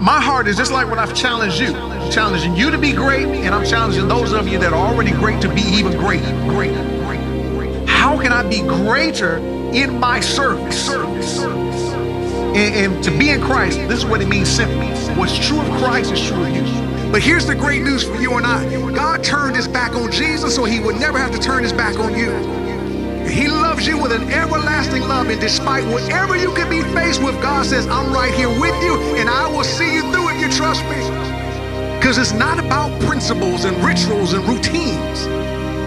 my heart is just like what I've challenged you, challenging you to be great, and I'm challenging those of you that are already great to be even great, great, great, great. How can I be greater in my service? And, and to be in Christ, this is what it means simply. What's true of Christ is true of you. But here's the great news for you and I God turned his back on Jesus so he would never have to turn his back on you. He loves you with an everlasting love, and despite whatever you can be faced with, God says, I'm right here with you, and I will see you through if you trust me. Because it's not about principles and rituals and routines.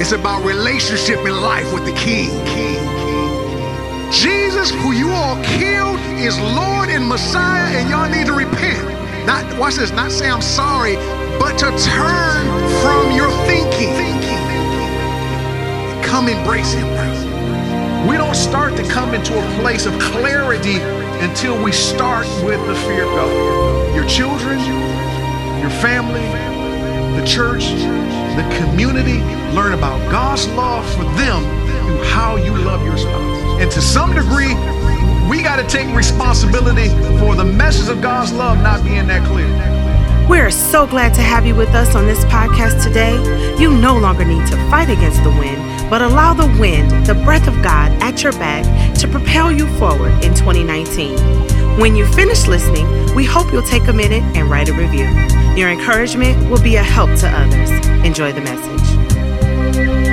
It's about relationship and life with the King. King, King. Jesus, who you all killed, is Lord and Messiah, and y'all need to repent. Not watch this, not say I'm sorry, but to turn from your thinking. Come embrace him now. We don't start to come into a place of clarity until we start with the fear of God. Your children, your family, the church, the community learn about God's love for them through how you love your spouse. And to some degree, we got to take responsibility for the message of God's love not being that clear. We're so glad to have you with us on this podcast today. You no longer need to fight against the wind, but allow the wind, the breath of God at your back, to propel you forward in 2019. When you finish listening, we hope you'll take a minute and write a review. Your encouragement will be a help to others. Enjoy the message.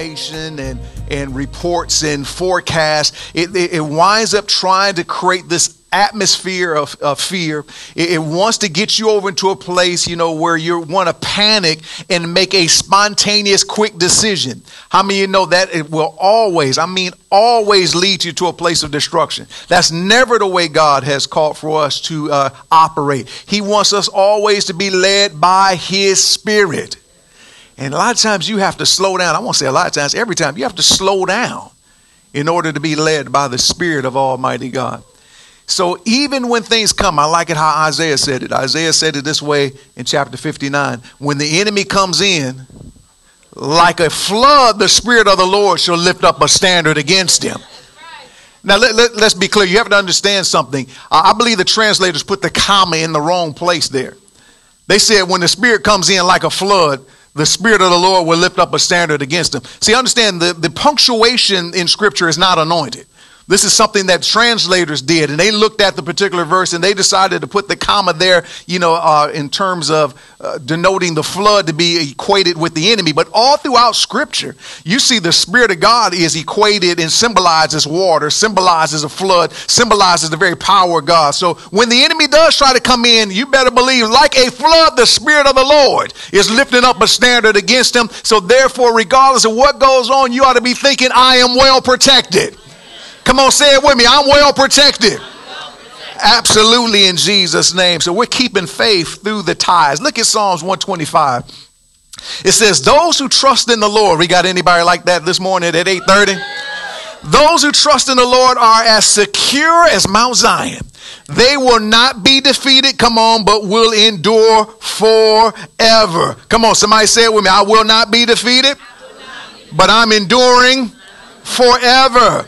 Information and, and reports and forecasts, it, it, it winds up trying to create this atmosphere of, of fear. It, it, wants to get you over into a place, you know, where you want to panic and make a spontaneous, quick decision. How many of you know that it will always, I mean, always lead you to a place of destruction? That's never the way God has called for us to uh, operate. He wants us always to be led by His Spirit. And a lot of times you have to slow down. I won't say a lot of times, every time you have to slow down in order to be led by the Spirit of Almighty God. So even when things come, I like it how Isaiah said it. Isaiah said it this way in chapter 59 when the enemy comes in, like a flood, the Spirit of the Lord shall lift up a standard against him. Now, let, let, us be clear. You have to understand something. I believe the translators put the comma in the wrong place there. They said when the Spirit comes in like a flood, the Spirit of the Lord will lift up a standard against them. See, understand the, the punctuation in Scripture is not anointed. This is something that translators did, and they looked at the particular verse and they decided to put the comma there, you know, uh, in terms of uh, denoting the flood to be equated with the enemy. But all throughout Scripture, you see the Spirit of God is equated and symbolizes water, symbolizes a flood, symbolizes the very power of God. So when the enemy does try to come in, you better believe, like a flood, the Spirit of the Lord is lifting up a standard against him. So therefore, regardless of what goes on, you ought to be thinking, I am well protected. Come on, say it with me. I'm well protected. Absolutely in Jesus' name. So we're keeping faith through the ties. Look at Psalms 125. It says, Those who trust in the Lord. We got anybody like that this morning at 8:30? Those who trust in the Lord are as secure as Mount Zion. They will not be defeated, come on, but will endure forever. Come on, somebody say it with me. I will not be defeated, but I'm enduring forever.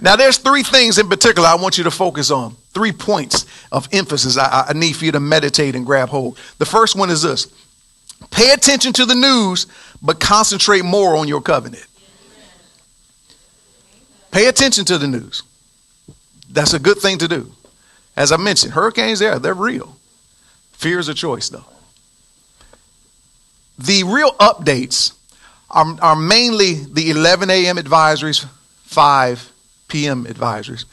Now, there's three things in particular I want you to focus on. Three points of emphasis I, I need for you to meditate and grab hold. The first one is this pay attention to the news, but concentrate more on your covenant. Pay attention to the news. That's a good thing to do. As I mentioned, hurricanes, there, they're real. Fear is a choice, though. The real updates are, are mainly the 11 a.m. advisories, 5 p.m. advisories.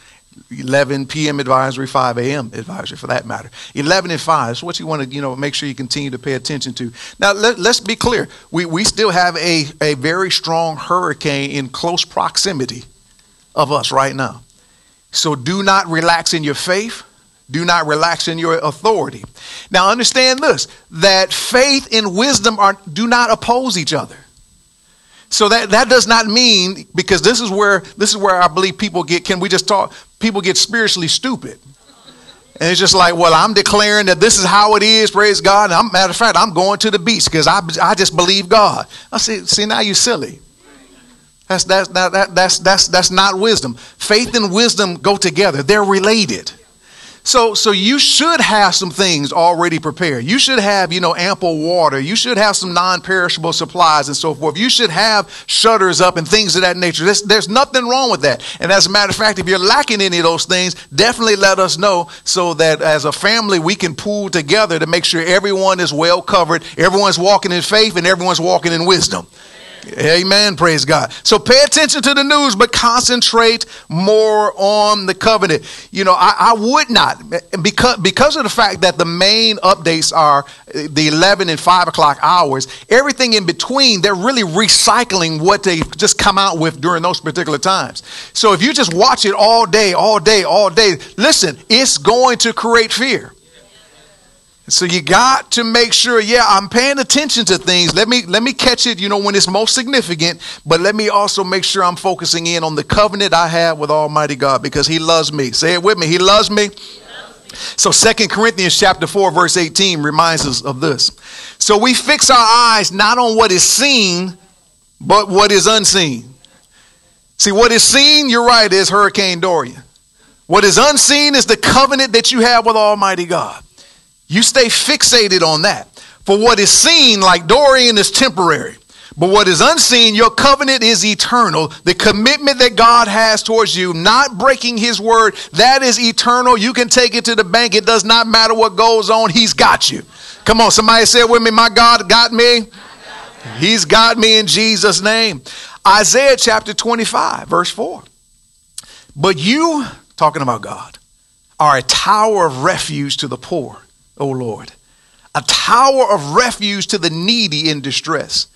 11 p.m. advisory, 5 a.m. advisory for that matter. 11 and 5 is what you want to, you know, make sure you continue to pay attention to. Now, let, us be clear. We, we still have a, a very strong hurricane in close proximity of us right now. So do not relax in your faith. Do not relax in your authority. Now, understand this that faith and wisdom are, do not oppose each other. So that, that does not mean because this is where this is where I believe people get can we just talk people get spiritually stupid. And it's just like, well, I'm declaring that this is how it is, praise God. And I'm, matter of fact, I'm going to the beach because I, I just believe God. I see, see, now you're silly. That's, that's, that, that's, that's, that's not wisdom. Faith and wisdom go together, they're related. So, so you should have some things already prepared. You should have, you know, ample water. You should have some non-perishable supplies and so forth. You should have shutters up and things of that nature. There's, there's nothing wrong with that. And as a matter of fact, if you're lacking any of those things, definitely let us know so that as a family we can pool together to make sure everyone is well covered, everyone's walking in faith, and everyone's walking in wisdom. Amen. Praise God. So pay attention to the news, but concentrate more on the covenant. You know, I, I, would not, because, because of the fact that the main updates are the 11 and 5 o'clock hours, everything in between, they're really recycling what they just come out with during those particular times. So if you just watch it all day, all day, all day, listen, it's going to create fear. So you got to make sure, yeah, I'm paying attention to things. Let me let me catch it, you know, when it's most significant, but let me also make sure I'm focusing in on the covenant I have with Almighty God because he loves me. Say it with me. He loves me. So Second Corinthians chapter 4 verse 18 reminds us of this. So we fix our eyes not on what is seen, but what is unseen. See, what is seen, you're right, is Hurricane Dorian. What is unseen is the covenant that you have with Almighty God. You stay fixated on that. For what is seen, like Dorian, is temporary. But what is unseen, your covenant is eternal. The commitment that God has towards you, not breaking his word, that is eternal. You can take it to the bank. It does not matter what goes on. He's got you. Come on, somebody say it with me. My God got me. He's got me in Jesus' name. Isaiah chapter 25, verse 4. But you, talking about God, are a tower of refuge to the poor O Lord, a tower of refuge to the needy in distress.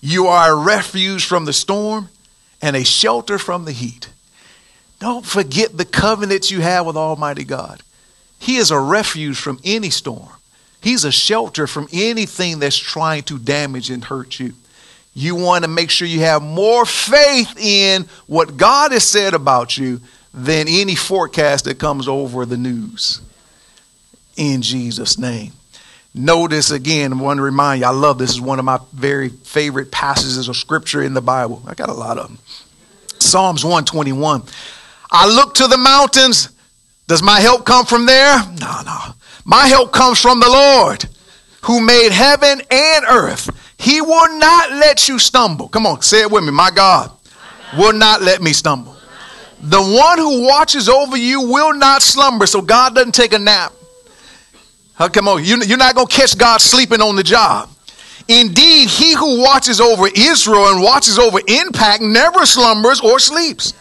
You are a refuge from the storm and a shelter from the heat. Don't forget the covenants you have with Almighty God. He is a refuge from any storm. He's a shelter from anything that's trying to damage and hurt you. You want to make sure you have more faith in what God has said about you than any forecast that comes over the news in Jesus' name. Notice again, I want to remind you, I love this. is one of my very favorite passages of scripture in the Bible. I got a lot of them. Psalms 121. I look to the mountains. Does my help come from there? No, no. My help comes from the Lord who made heaven and earth. He will not let you stumble. Come on, say it with me. My God will not let me stumble. The one who watches over you will not slumber. So God doesn't take a nap. Huh, come on, you're not going to catch God sleeping on the job. Indeed, he who watches over Israel and watches over Impact never slumbers or sleeps.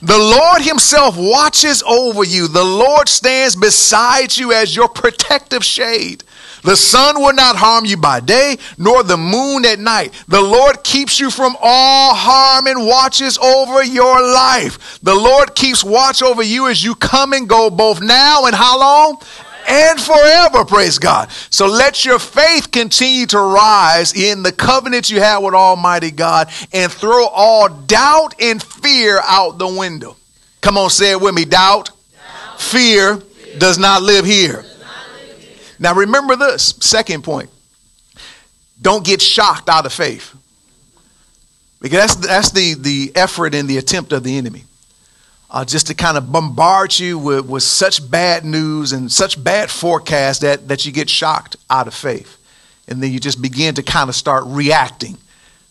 The Lord Himself watches over you. The Lord stands beside you as your protective shade. The sun will not harm you by day, nor the moon at night. The Lord keeps you from all harm and watches over your life. The Lord keeps watch over you as you come and go, both now and how long? And forever, praise God. So let your faith continue to rise in the covenant you have with Almighty God and throw all doubt and fear out the window. Come on, say it with me. Doubt, doubt. Fear, fear, does not live here. Not live here. Now remember this, second point. Don't get shocked out of faith. Because that's, that's the, the effort and the attempt of the enemy uh, just to kind of bombard you with, with such bad news and such bad forecasts that, that you get shocked out of faith. And then you just begin to kind of start reacting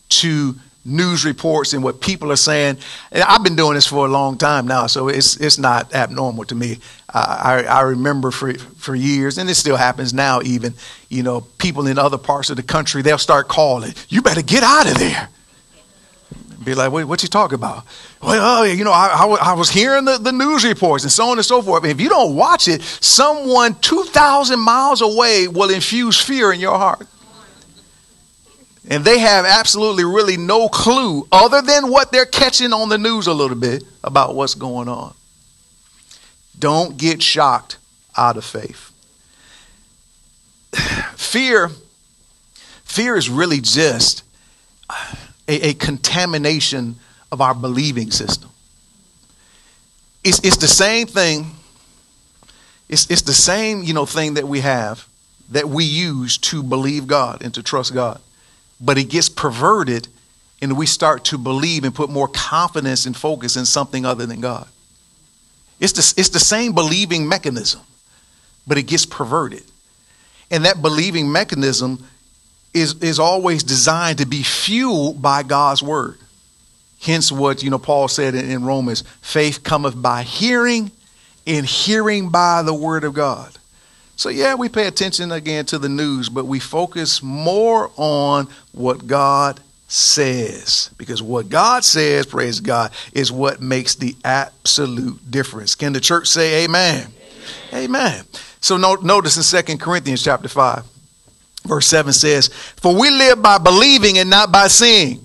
to news reports and what people are saying. And I've been doing this for a long time now, so it's, it's not abnormal to me. Uh, I, I remember for, for years, and it still happens now even, you know, people in other parts of the country, they'll start calling, you better get out of there. Be like, what, what you talking about? Well, oh, you know, I, I, I, was hearing the, the news reports and so on and so forth. If you don't watch it, someone 2,000 miles away will infuse fear in your heart. And they have absolutely really no clue other than what they're catching on the news a little bit about what's going on. Don't get shocked out of faith. Fear, fear is really just a, a contamination of our believing system. It's, it's the same thing. It's, it's the same, you know, thing that we have that we use to believe God and to trust God. But it gets perverted and we start to believe and put more confidence and focus in something other than God. It's the, it's the same believing mechanism, but it gets perverted. And that believing mechanism is, is always designed to be fueled by God's word. Hence what, you know, Paul said in, in Romans, faith cometh by hearing and hearing by the word of God. So yeah, we pay attention again to the news, but we focus more on what God says. Because what God says, praise God, is what makes the absolute difference. Can the church say amen? Amen. amen. So notice in Second Corinthians chapter 5, verse 7 says, For we live by believing and not by seeing.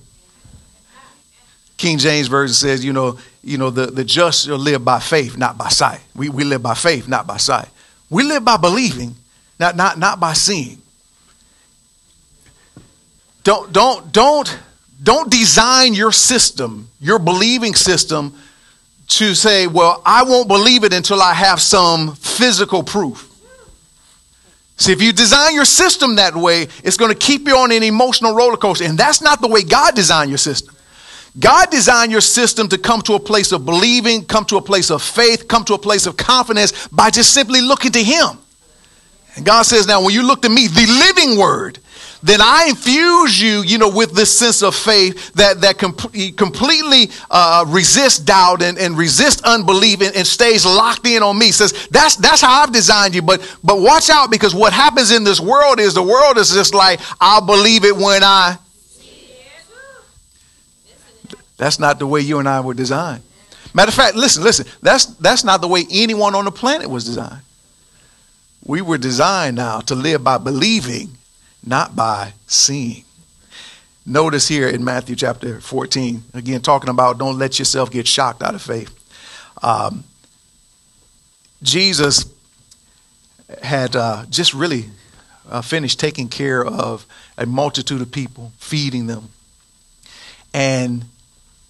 King James Version says, you know, you know, the, the just shall live by faith, not by sight. We, we live by faith, not by sight. We live by believing, not, not, not by seeing. Don't, don't, don't, don't design your system, your believing system, to say, well, I won't believe it until I have some physical proof. See, if you design your system that way, it's going to keep you on an emotional roller coaster. And that's not the way God designed your system. God designed your system to come to a place of believing, come to a place of faith, come to a place of confidence by just simply looking to Him. And God says, now, when you look to me, the living word, then I infuse you, you know, with this sense of faith that, that com- completely uh, resists doubt and, and resists unbelief and, and, stays locked in on me. Says, that's, that's how I've designed you. But, but watch out because what happens in this world is the world is just like, I'll believe it when I. That's not the way you and I were designed. Matter of fact, listen, listen, that's, that's not the way anyone on the planet was designed. We were designed now to live by believing not by seeing. Notice here in Matthew chapter 14, again, talking about don't let yourself get shocked out of faith. Um, Jesus had uh, just really uh, finished taking care of a multitude of people, feeding them. And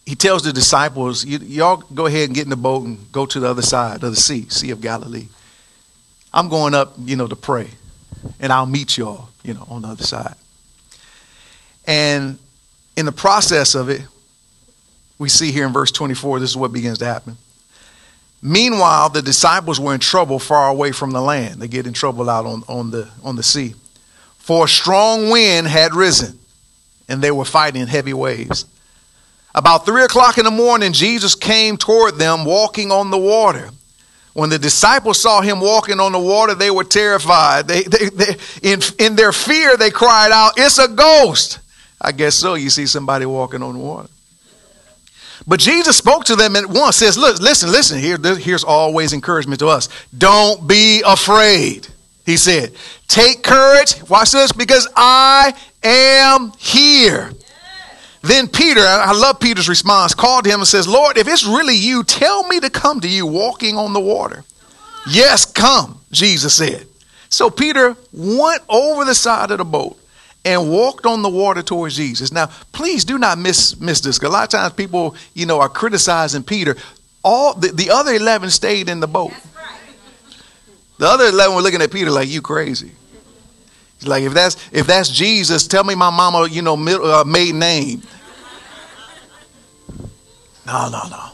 he tells the disciples, Y'all go ahead and get in the boat and go to the other side of the sea, Sea of Galilee. I'm going up, you know, to pray, and I'll meet y'all you know, on the other side. And in the process of it, we see here in verse 24, this is what begins to happen. Meanwhile, the disciples were in trouble far away from the land. They get in trouble out on, on, the, on the sea. For a strong wind had risen, and they were fighting heavy waves. About three o'clock in the morning, Jesus came toward them walking on the water. When the disciples saw him walking on the water, they were terrified. They, they, they, in, in their fear, they cried out, It's a ghost. I guess so. You see somebody walking on the water. But Jesus spoke to them at once, says, Look, listen, listen, here, here's always encouragement to us. Don't be afraid, he said. Take courage, watch this, because I am here. Then Peter, I love Peter's response, called him and says, Lord, if it's really you, tell me to come to you walking on the water. Yes, come, Jesus said. So Peter went over the side of the boat and walked on the water towards Jesus. Now, please do not miss, miss this. A lot of times people, you know, are criticizing Peter. All the, the other 11 stayed in the boat. The other 11 were looking at Peter like, you crazy. Like if that's if that's Jesus, tell me my mama, you know, uh, maiden name. No, no, no.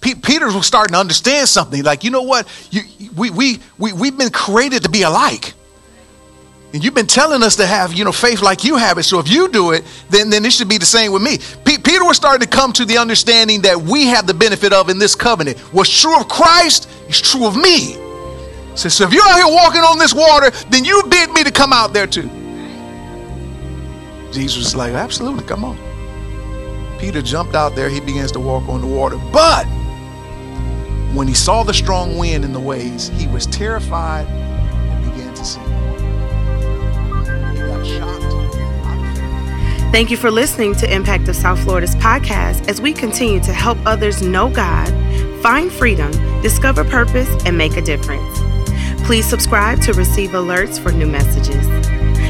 P- Peter was starting to understand something. Like, you know what? You, we, we, we, we've been created to be alike. And you've been telling us to have, you know, faith like you have it. So if you do it, then, then it should be the same with me. P- Peter was starting to come to the understanding that we have the benefit of in this covenant. What's true of Christ is true of me. So, so if you're out here walking on this water, then you bid me to come out there too. Jesus was like, absolutely, come on. Peter jumped out there. He begins to walk on the water. But when he saw the strong wind and the waves, he was terrified and began to sink. Got shocked. Thank you for listening to Impact of South Florida's podcast as we continue to help others know God, find freedom, discover purpose, and make a difference. Please subscribe to receive alerts for new messages.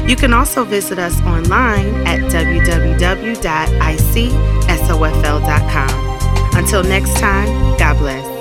You can also visit us online at www.icsofl.com. Until next time, God bless.